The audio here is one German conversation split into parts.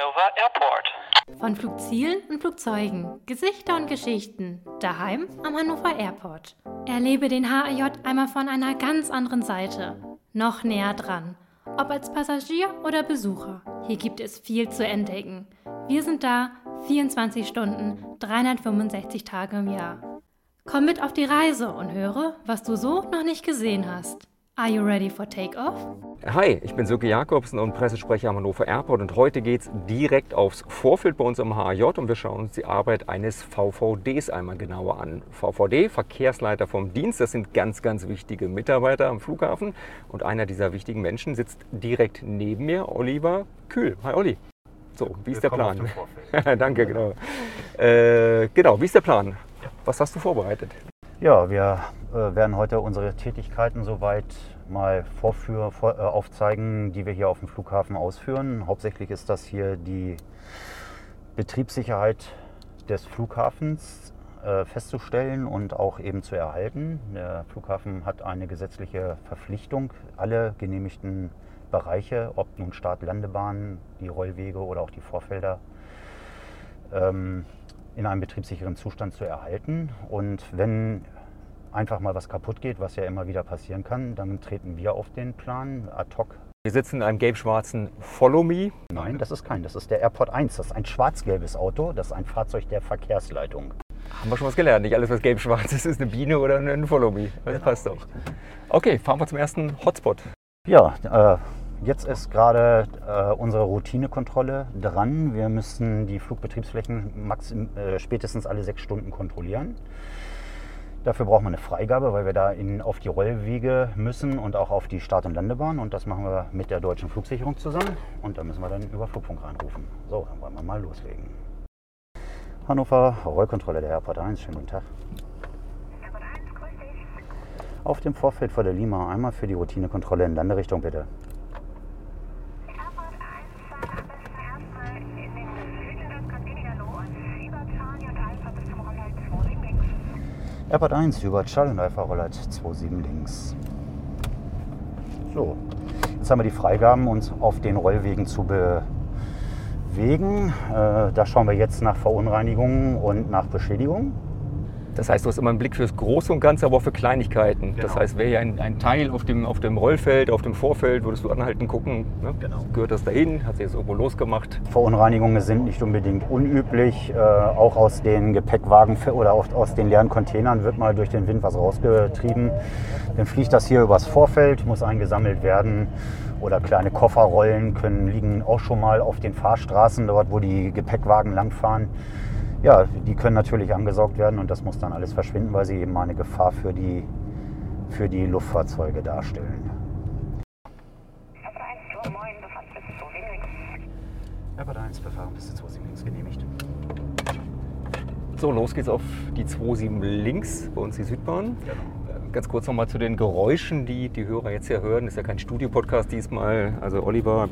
Hannover Airport. Von Flugzielen und Flugzeugen, Gesichter und Geschichten, daheim am Hannover Airport. Erlebe den HAJ einmal von einer ganz anderen Seite. Noch näher dran. Ob als Passagier oder Besucher. Hier gibt es viel zu entdecken. Wir sind da 24 Stunden, 365 Tage im Jahr. Komm mit auf die Reise und höre, was du so noch nicht gesehen hast. Are you ready for takeoff? Hi, ich bin Sönke Jakobsen und Pressesprecher am Hannover Airport und heute geht es direkt aufs Vorfeld bei uns am HAJ und wir schauen uns die Arbeit eines VVDs einmal genauer an. VVD, Verkehrsleiter vom Dienst, das sind ganz, ganz wichtige Mitarbeiter am Flughafen und einer dieser wichtigen Menschen sitzt direkt neben mir, Oliver Kühl. Hi Olli. So, wie ist Willkommen der Plan? Danke, genau. Äh, genau, wie ist der Plan? Was hast du vorbereitet? Ja, wir äh, werden heute unsere Tätigkeiten soweit mal vorführ, vor, äh, aufzeigen, die wir hier auf dem Flughafen ausführen. Hauptsächlich ist das hier die Betriebssicherheit des Flughafens äh, festzustellen und auch eben zu erhalten. Der Flughafen hat eine gesetzliche Verpflichtung, alle genehmigten Bereiche, ob nun Start, Landebahn, die Rollwege oder auch die Vorfelder, ähm, in einem betriebssicheren Zustand zu erhalten. Und wenn einfach mal was kaputt geht, was ja immer wieder passieren kann, dann treten wir auf den Plan ad hoc. Wir sitzen in einem gelb-schwarzen Follow Me. Nein, das ist kein, das ist der Airport 1, das ist ein schwarz-gelbes Auto, das ist ein Fahrzeug der Verkehrsleitung. Haben wir schon was gelernt. Nicht alles, was gelb-schwarz ist, ist eine Biene oder ein Follow Me. Das Genau, passt doch. Okay, fahren wir zum ersten Hotspot. Ja, äh, jetzt ist gerade äh, unsere Routinekontrolle dran. Wir müssen die Flugbetriebsflächen maxim, äh, spätestens alle sechs Stunden kontrollieren. Dafür brauchen wir eine Freigabe, weil wir da in, auf die Rollwege müssen und auch auf die Start- und Landebahn. Und das machen wir mit der deutschen Flugsicherung zusammen. Und da müssen wir dann über Flugfunk reinrufen. So, dann wollen wir mal loslegen. Hannover, Rollkontrolle der Airport 1. Schönen guten Tag. Auf dem Vorfeld vor der Lima einmal für die Routinekontrolle in Landerichtung bitte. Airport 1 fahrt am besten erstmal in den Süden, das kommt weniger los. Über Charlie und Alpha bis zum Rollhalt 27 links. Airport 1 über Alpha Rollert 27 links. So, jetzt haben wir die Freigaben, uns auf den Rollwegen zu bewegen. Äh, da schauen wir jetzt nach Verunreinigungen und nach Beschädigungen. Das heißt, du hast immer einen Blick fürs Große und Ganze, aber auch für Kleinigkeiten. Das Genau. heißt, wäre ja ein, ein Teil auf dem, auf dem Rollfeld, auf dem Vorfeld, würdest du anhalten, gucken, ne? Genau. gehört das dahin, hat sich jetzt irgendwo losgemacht. Verunreinigungen sind nicht unbedingt unüblich. Äh, auch aus den Gepäckwagen oder auch aus den leeren Containern wird mal durch den Wind was rausgetrieben. Dann fliegt das hier übers Vorfeld, muss eingesammelt werden. Oder kleine Kofferrollen können liegen auch schon mal auf den Fahrstraßen, dort wo die Gepäckwagen langfahren. Ja, die können natürlich angesaugt werden und das muss dann alles verschwinden, weil sie eben eine Gefahr für die, für die Luftfahrzeuge darstellen. Airport 1, Tour, moin, befahrt bis 27 links. Airport 1, Befahren bis zu 27 links genehmigt. So, los geht's auf die 27 links, bei uns die Südbahn. Genau. Äh, Ganz kurz nochmal zu den Geräuschen, die die Hörer jetzt hier hören. Ist ja kein Studiopodcast diesmal. Also Oliver,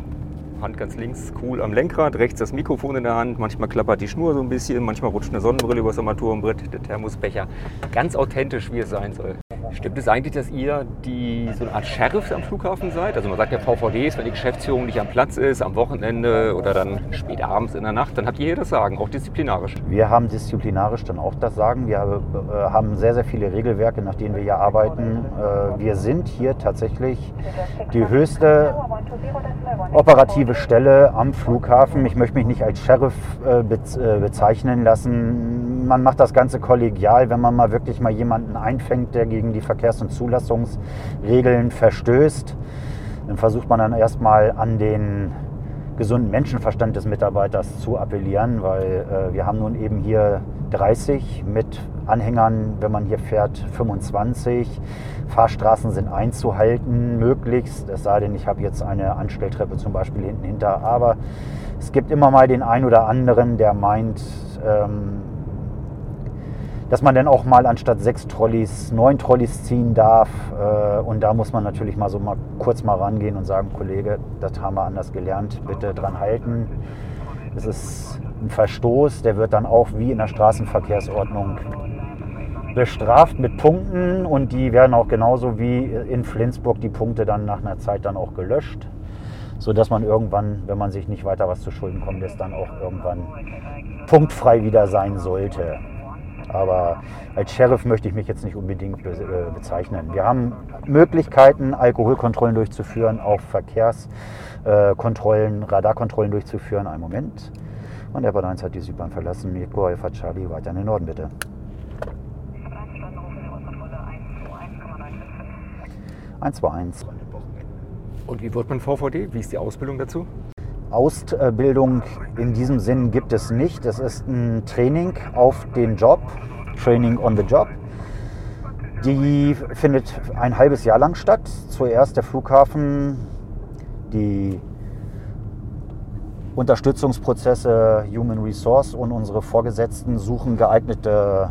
Hand ganz links, cool am Lenkrad, rechts das Mikrofon in der Hand. Manchmal klappert die Schnur so ein bisschen, manchmal rutscht eine Sonnenbrille übers Armaturenbrett, der Thermosbecher. Ganz authentisch, wie es sein soll. Stimmt es eigentlich, dass ihr die, so eine Art Sheriffs am Flughafen seid? Also man sagt ja VVDs, wenn die Geschäftsführung nicht am Platz ist, am Wochenende oder dann spät abends in der Nacht, dann habt ihr hier das Sagen, auch disziplinarisch. Wir haben disziplinarisch dann auch das Sagen. Wir äh, haben sehr, sehr viele Regelwerke, nach denen wir hier arbeiten. Äh, wir sind hier tatsächlich die höchste operative Stelle am Flughafen. Ich möchte mich nicht als Sheriff äh, äh, bezeichnen lassen. Man macht das Ganze kollegial, wenn man mal wirklich mal jemanden einfängt, der gegen die Verkehrs- und Zulassungsregeln verstößt. Dann versucht man dann erstmal an den gesunden Menschenverstand des Mitarbeiters zu appellieren, weil äh, wir haben nun eben hier 30 mit Anhängern, wenn man hier fährt, 25. Fahrstraßen sind einzuhalten, möglichst, es sei denn, ich habe jetzt eine Anstelltreppe zum Beispiel hinten hinter. Aber es gibt immer mal den einen oder anderen, der meint, ähm, dass man dann auch mal anstatt sechs Trolleys neun Trolleys ziehen darf. Äh, Und da muss man natürlich mal so mal kurz mal rangehen und sagen, Kollege, das haben wir anders gelernt, bitte dran halten. Das ist ein Verstoß, der wird dann auch wie in der Straßenverkehrsordnung bestraft mit Punkten und die werden auch genauso wie in Flensburg die Punkte dann nach einer Zeit dann auch gelöscht. sodass man irgendwann, wenn man sich nicht weiter was zu Schulden kommt, lässt, dann auch irgendwann punktfrei wieder sein sollte. Aber als Sheriff möchte ich mich jetzt nicht unbedingt be äh, bezeichnen. Wir haben Möglichkeiten, Alkoholkontrollen durchzuführen, auch Verkehrskontrollen, äh, Radarkontrollen durchzuführen. Einen Moment. Und der Bad 1 hat die Südbahn verlassen. Mirko Alpha Charlie weiter in den Norden, bitte. 121. Und wie wird man VVD? Wie ist die Ausbildung dazu? Ausbildung in diesem Sinn gibt es nicht. Es ist ein Training auf den Job, Training on the Job. Die findet ein halbes Jahr lang statt. Zuerst der Flughafen, die Unterstützungsprozesse, Human Resource und unsere Vorgesetzten suchen geeignete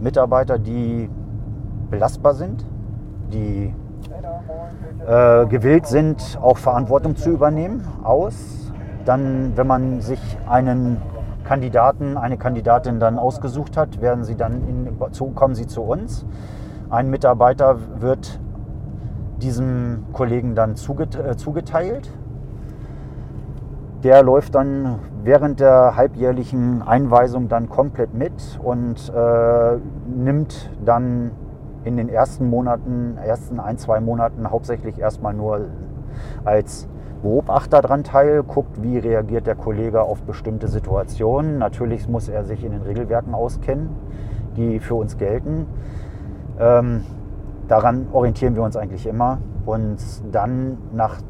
Mitarbeiter, die belastbar sind, die äh, gewillt sind, auch Verantwortung zu übernehmen, aus. Dann, wenn man sich einen Kandidaten, eine Kandidatin dann ausgesucht hat, werden sie dann in, zu, kommen sie zu uns. Ein Mitarbeiter wird diesem Kollegen dann äh, zugeteilt. Der läuft dann während der halbjährlichen Einweisung dann komplett mit und äh, nimmt dann in den ersten Monaten, ersten ein, zwei Monaten hauptsächlich erstmal nur als Beobachter daran teil, guckt, wie reagiert der Kollege auf bestimmte Situationen. Natürlich muss er sich in den Regelwerken auskennen, die für uns gelten. Ähm, daran orientieren wir uns eigentlich immer. Und dann nach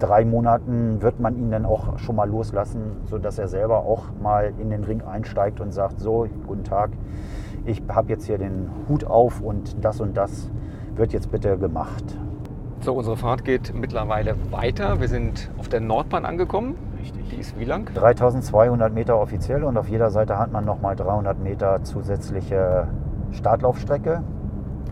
drei Monaten wird man ihn dann auch schon mal loslassen, sodass er selber auch mal in den Ring einsteigt und sagt, so, guten Tag, ich habe jetzt hier den Hut auf und das und das wird jetzt bitte gemacht. So, unsere Fahrt geht mittlerweile weiter. Wir sind auf der Nordbahn angekommen. Richtig. Die ist wie lang? 3200 Meter offiziell und auf jeder Seite hat man nochmal 300 Meter zusätzliche Startlaufstrecke.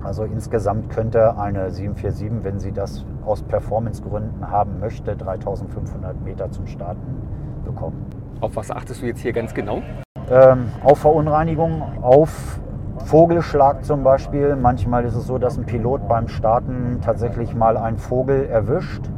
Also insgesamt könnte eine 747, wenn sie das aus Performancegründen haben möchte, 3500 Meter zum Starten bekommen. Auf was achtest du jetzt hier ganz genau? Ähm, auf Verunreinigung, auf Vogelschlag zum Beispiel. Manchmal ist es so, dass ein Pilot beim Starten tatsächlich mal einen Vogel erwischt,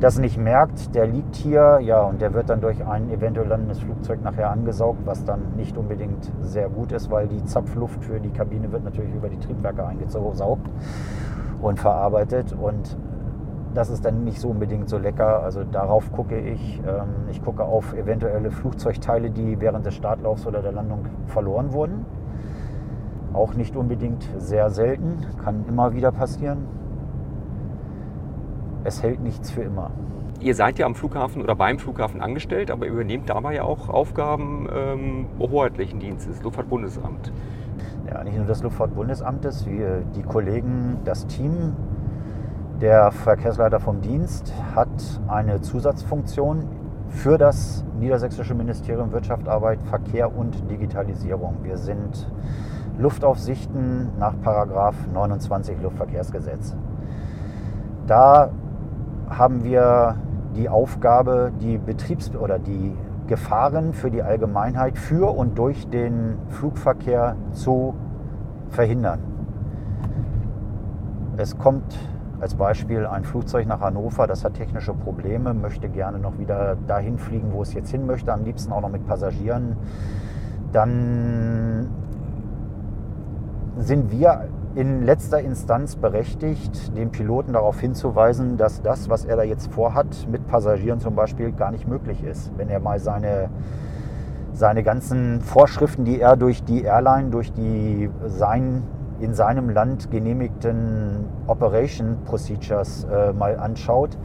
das nicht merkt. Der liegt hier, ja, und der wird dann durch ein eventuell landendes Flugzeug nachher angesaugt, was dann nicht unbedingt sehr gut ist, weil die Zapfluft für die Kabine wird natürlich über die Triebwerke eingesaugt und verarbeitet. Und das ist dann nicht so unbedingt so lecker. Also darauf gucke ich. Ähm, ich gucke auf eventuelle Flugzeugteile, die während des Startlaufs oder der Landung verloren wurden. Auch nicht unbedingt sehr selten, kann immer wieder passieren. Es hält nichts für immer. Ihr seid ja am Flughafen oder beim Flughafen angestellt, aber übernehmt dabei ja auch Aufgaben ähm, hoheitlichen Dienstes, Luftfahrtbundesamt. Ja, nicht nur des Luftfahrtbundesamtes, wir, die Kollegen, das Team der Verkehrsleiter vom Dienst hat eine Zusatzfunktion für das Niedersächsische Ministerium Wirtschaft, Arbeit, Verkehr und Digitalisierung. Wir sind Luftaufsichten nach 29 Luftverkehrsgesetz. Da haben wir die Aufgabe, die Betriebs- oder die Gefahren für die Allgemeinheit für und durch den Flugverkehr zu verhindern. Es kommt als Beispiel ein Flugzeug nach Hannover, das hat technische Probleme, möchte gerne noch wieder dahin fliegen, wo es jetzt hin möchte, am liebsten auch noch mit Passagieren. Dann sind wir in letzter Instanz berechtigt, den Piloten darauf hinzuweisen, dass das, was er da jetzt vorhat, mit Passagieren zum Beispiel gar nicht möglich ist. Wenn er mal seine, seine ganzen Vorschriften, die er durch die Airline, durch die sein in seinem Land genehmigten Operation Procedures äh, mal anschaut,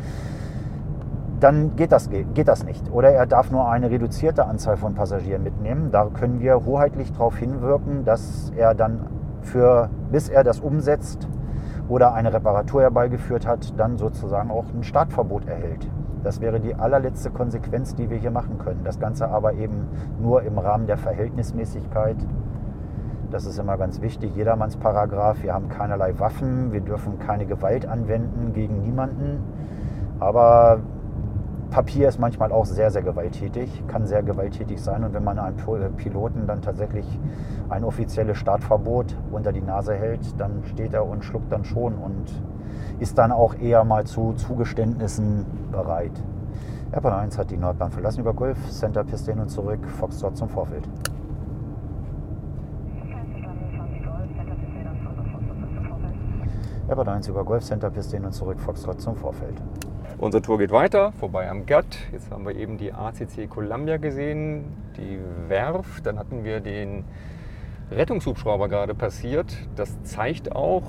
dann geht das, geht das nicht. Oder er darf nur eine reduzierte Anzahl von Passagieren mitnehmen. Da können wir hoheitlich darauf hinwirken, dass er dann für, bis er das umsetzt oder eine Reparatur herbeigeführt hat, dann sozusagen auch ein Startverbot erhält. Das wäre die allerletzte Konsequenz, die wir hier machen können. Das Ganze aber eben nur im Rahmen der Verhältnismäßigkeit das ist immer ganz wichtig. Jedermanns Paragraph. Wir haben keinerlei Waffen. Wir dürfen keine Gewalt anwenden gegen niemanden. Aber Papier ist manchmal auch sehr, sehr gewalttätig, kann sehr gewalttätig sein. Und wenn man einem äh, Piloten dann tatsächlich ein offizielles Startverbot unter die Nase hält, dann steht er und schluckt dann schon und ist dann auch eher mal zu Zugeständnissen bereit. Airport 1 hat die Nordbahn verlassen über Golf, Center Piste hin und zurück, Foxtrot zum Vorfeld. 1 über Golf, Center Piste hin und zurück, Foxtrot zum Vorfeld. Unsere Tour geht weiter, vorbei am Gatt. Jetzt haben wir eben die ACC Columbia gesehen, die Werft. Dann hatten wir den Rettungshubschrauber gerade passiert. Das zeigt auch,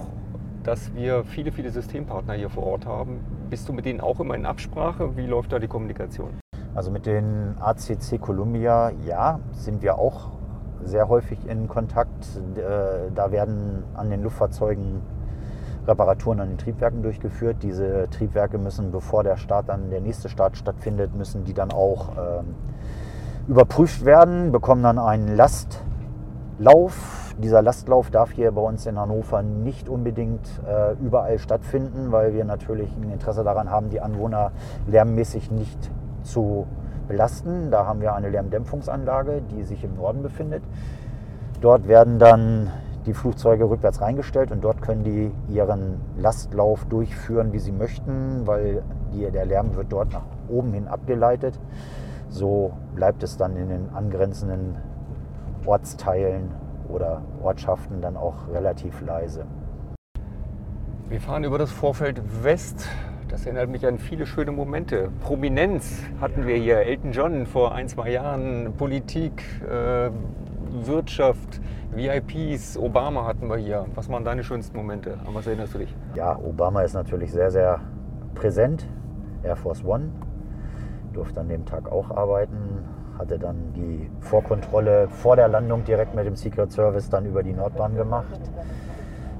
dass wir viele, viele Systempartner hier vor Ort haben. Bist du mit denen auch immer in Absprache? Wie läuft da die Kommunikation? Also mit den ACC Columbia, ja, sind wir auch sehr häufig in Kontakt. Äh, Da werden an den Luftfahrzeugen Reparaturen an den Triebwerken durchgeführt. Diese Triebwerke müssen, bevor der Start dann der nächste Start stattfindet, müssen die dann auch ähm, überprüft werden, bekommen dann einen Lastlauf. Dieser Lastlauf darf hier bei uns in Hannover nicht unbedingt äh, überall stattfinden, weil wir natürlich ein Interesse daran haben, die Anwohner lärmmäßig nicht zu belasten. Da haben wir eine Lärmdämpfungsanlage, die sich im Norden befindet. Dort werden dann die Flugzeuge rückwärts reingestellt und dort können die ihren Lastlauf durchführen, wie sie möchten, weil die, der Lärm wird dort nach oben hin abgeleitet. So bleibt es dann in den angrenzenden Ortsteilen oder Ortschaften dann auch relativ leise. Wir fahren über das Vorfeld West. Das erinnert mich an viele schöne Momente. Prominenz hatten wir hier. Elton John vor ein, zwei Jahren. Politik, äh, Wirtschaft, VIPs, Obama hatten wir hier. Was waren deine schönsten Momente? An was erinnerst du dich? Ja, Obama ist natürlich sehr, sehr präsent. Air Force One durfte an dem Tag auch arbeiten, hatte dann die Vorkontrolle vor der Landung direkt mit dem Secret Service dann über die Nordbahn gemacht.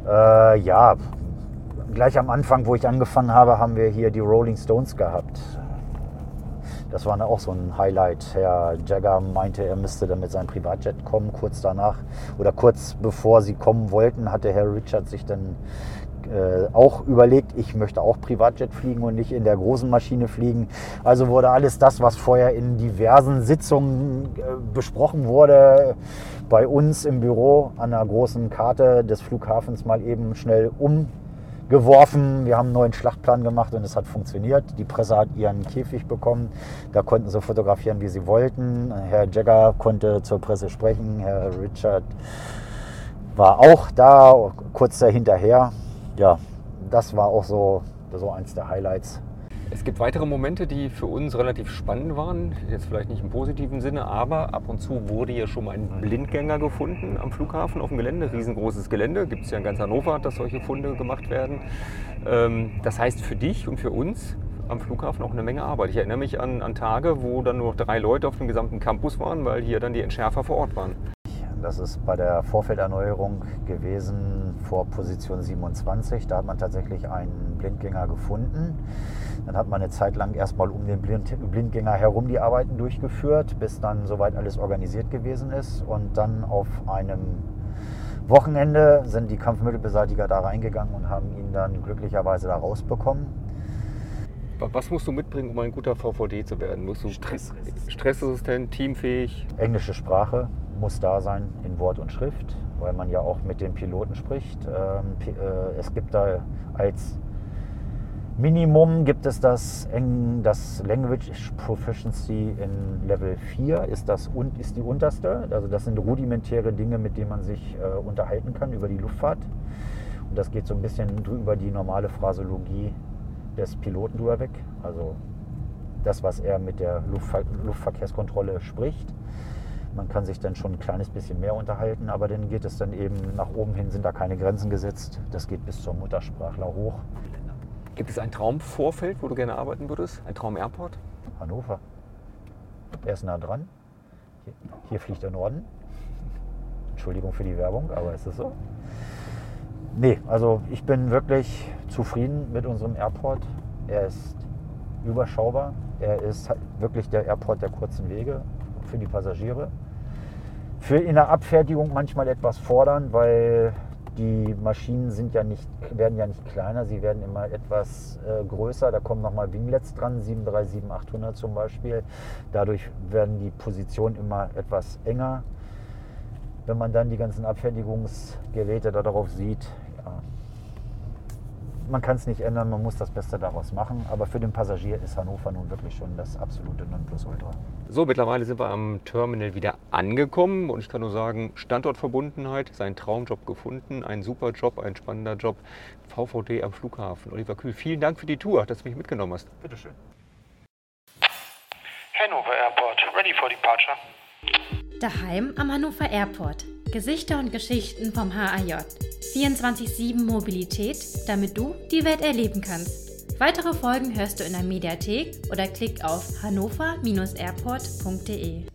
Äh, ja, gleich am Anfang, wo ich angefangen habe, haben wir hier die Rolling Stones gehabt. Das war auch so ein Highlight. Herr Jagger meinte, er müsste dann mit seinem Privatjet kommen. Kurz danach oder kurz bevor sie kommen wollten, hatte Herr Richard sich dann äh, auch überlegt, ich möchte auch Privatjet fliegen und nicht in der großen Maschine fliegen. Also wurde alles das, was vorher in diversen Sitzungen äh, besprochen wurde, bei uns im Büro an der großen Karte des Flughafens mal eben schnell umgeworfen. Wir haben einen neuen Schlachtplan gemacht und es hat funktioniert. Die Presse hat ihren Käfig bekommen. Da konnten sie fotografieren, wie sie wollten. Herr Jagger konnte zur Presse sprechen. Herr Richard war auch da, kurz dahinterher. Ja, das war auch so, so eins der Highlights. Es gibt weitere Momente, die für uns relativ spannend waren. Jetzt vielleicht nicht im positiven Sinne, aber ab und zu wurde hier schon mal ein Blindgänger gefunden am Flughafen auf dem Gelände. Riesengroßes Gelände. Gibt es ja in ganz Hannover, dass solche Funde gemacht werden. Ähm, Das heißt für dich und für uns am Flughafen auch eine Menge Arbeit. Ich erinnere mich an, an Tage, wo dann nur noch drei Leute auf dem gesamten Campus waren, weil hier dann die Entschärfer vor Ort waren. Das ist bei der Vorfelderneuerung gewesen vor Position 27. Da hat man tatsächlich einen Blindgänger gefunden. Dann hat man eine Zeit lang erstmal um den Blind Blindgänger herum die Arbeiten durchgeführt, bis dann soweit alles organisiert gewesen ist. Und dann auf einem Wochenende sind die Kampfmittelbeseitiger da reingegangen und haben ihn dann glücklicherweise da rausbekommen. Wa- Was musst du mitbringen, um ein guter VVD zu werden? Musst du Stressresistent. stressresistent, teamfähig? Englische Sprache muss da sein in Wort und Schrift, weil man ja auch mit den Piloten spricht. Ähm, äh, es gibt da als Minimum gibt es das, das Language Proficiency in Level 4 ist, das, ist die unterste. Also das sind rudimentäre Dinge, mit denen man sich äh, unterhalten kann über die Luftfahrt. Und das geht so ein bisschen über die normale Phraseologie des Piloten drüber weg. Also das, was er mit der Luftver Luftverkehrskontrolle spricht. Man kann sich dann schon ein kleines bisschen mehr unterhalten, aber dann geht es dann eben nach oben hin, sind da keine Grenzen gesetzt. Das geht bis zum Muttersprachler hoch. Gibt es ein Traumvorfeld, wo du gerne arbeiten würdest? Ein Traum-Airport? Hannover. Er ist nah dran. Hier, hier fliegt der Norden. Entschuldigung für die Werbung, aber es ist so. Nee, also ich bin wirklich zufrieden mit unserem Airport. Er ist überschaubar. Er ist halt wirklich der Airport der kurzen Wege für die Passagiere. Für in der Abfertigung manchmal etwas fordernd, weil Die Maschinen sind ja nicht, werden ja nicht kleiner, sie werden immer etwas äh, größer. Da kommen nochmal Winglets dran, 737-800 zum Beispiel. Dadurch werden die Positionen immer etwas enger. Wenn man dann die ganzen Abfertigungsgeräte da darauf sieht, ja, man kann es nicht ändern, man muss das Beste daraus machen. Aber für den Passagier ist Hannover nun wirklich schon das absolute Nonplusultra. So, mittlerweile sind wir am Terminal wieder angekommen und ich kann nur sagen, Standortverbundenheit, sein Traumjob gefunden, ein super Job, ein spannender Job. VVD am Flughafen. Oliver Kühl, vielen Dank für die Tour, dass du mich mitgenommen hast. Bitteschön. Hanover Airport, ready for departure. Daheim am Hannover Airport. Gesichter und Geschichten vom HAJ. 24-7 Mobilität, damit du die Welt erleben kannst. Weitere Folgen hörst du in der Mediathek oder klick auf hannover-airport.de.